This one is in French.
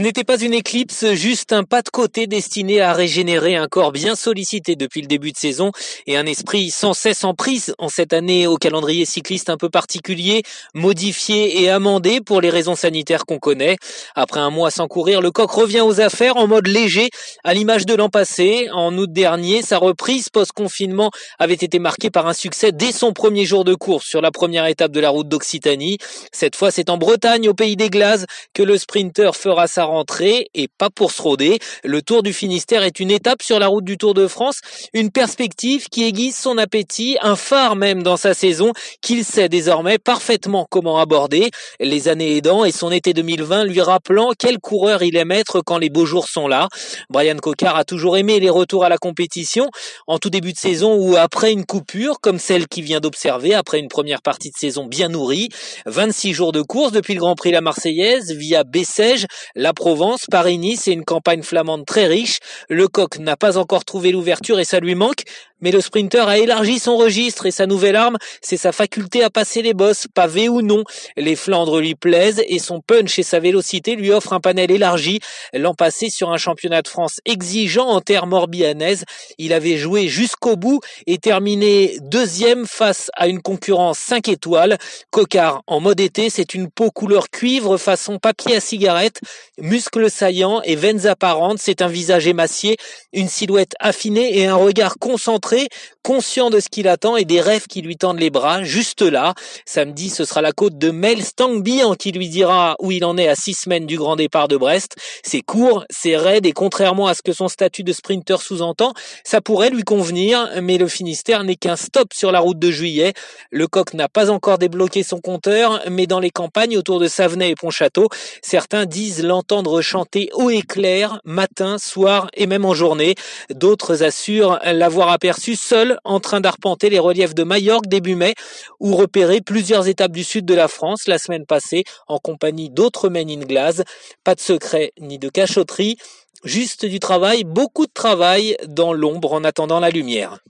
Ce n'était pas une éclipse, juste un pas de côté destiné à régénérer un corps bien sollicité depuis le début de saison et un esprit sans cesse en prise en cette année au calendrier cycliste un peu particulier, modifié et amendé pour les raisons sanitaires qu'on connaît. Après un mois sans courir, le coq revient aux affaires en mode léger, à l'image de l'an passé. En août dernier, sa reprise post-confinement avait été marquée par un succès dès son premier jour de course sur la première étape de la route d'Occitanie. Cette fois, c'est en Bretagne, au pays des glaces, que le sprinter fera sa rentrée et pas pour se rôder. Le Tour du Finistère est une étape sur la route du Tour de France, une perspective qui aiguise son appétit, un phare même dans sa saison qu'il sait désormais parfaitement comment aborder, les années aidant et son été 2020 lui rappelant quel coureur il aime être quand les beaux jours sont là. Brian Cocard a toujours aimé les retours à la compétition, en tout début de saison ou après une coupure, comme celle qu'il vient d'observer après une première partie de saison bien nourrie. 26 jours de course depuis le Grand Prix La Marseillaise, via Bessèges, la Provence, Paris-Nice et une campagne flamande très riche. Le coq n'a pas encore trouvé l'ouverture et ça lui manque, mais le sprinter a élargi son registre et sa nouvelle arme, c'est sa faculté à passer les bosses, pavés ou non. Les Flandres lui plaisent et son punch et sa vélocité lui offrent un panel élargi. L'an passé, sur un championnat de France exigeant en terre morbihanaises, il avait joué jusqu'au bout et terminé deuxième face à une concurrence 5 étoiles. Cocard en mode été, c'est une peau couleur cuivre façon papier à cigarette, muscles saillants et veines apparentes, c'est un visage émacié, une silhouette affinée et un regard concentré, conscient de ce qu'il attend et des rêves qui lui tendent les bras, juste là. Samedi, ce sera la côte de Mel Stangbian qui lui dira où il en est à six semaines du grand départ de Brest. C'est court, c'est raide et contrairement à ce que son statut de sprinter sous-entend, ça pourrait lui convenir, mais le Finistère n'est qu'un stop sur la route de juillet. Le coq n'a pas encore débloqué son compteur, mais dans les campagnes autour de Savenay et Pontchâteau, certains disent l'entendre chanter haut et clair, matin, soir et même en journée. D'autres assurent l'avoir seul en train d'arpenter les reliefs de Majorque début mai ou repérer plusieurs étapes du sud de la France la semaine passée en compagnie d'autres men in. Pas de secret ni de cachotterie, juste du travail, beaucoup de travail dans l'ombre en attendant la lumière.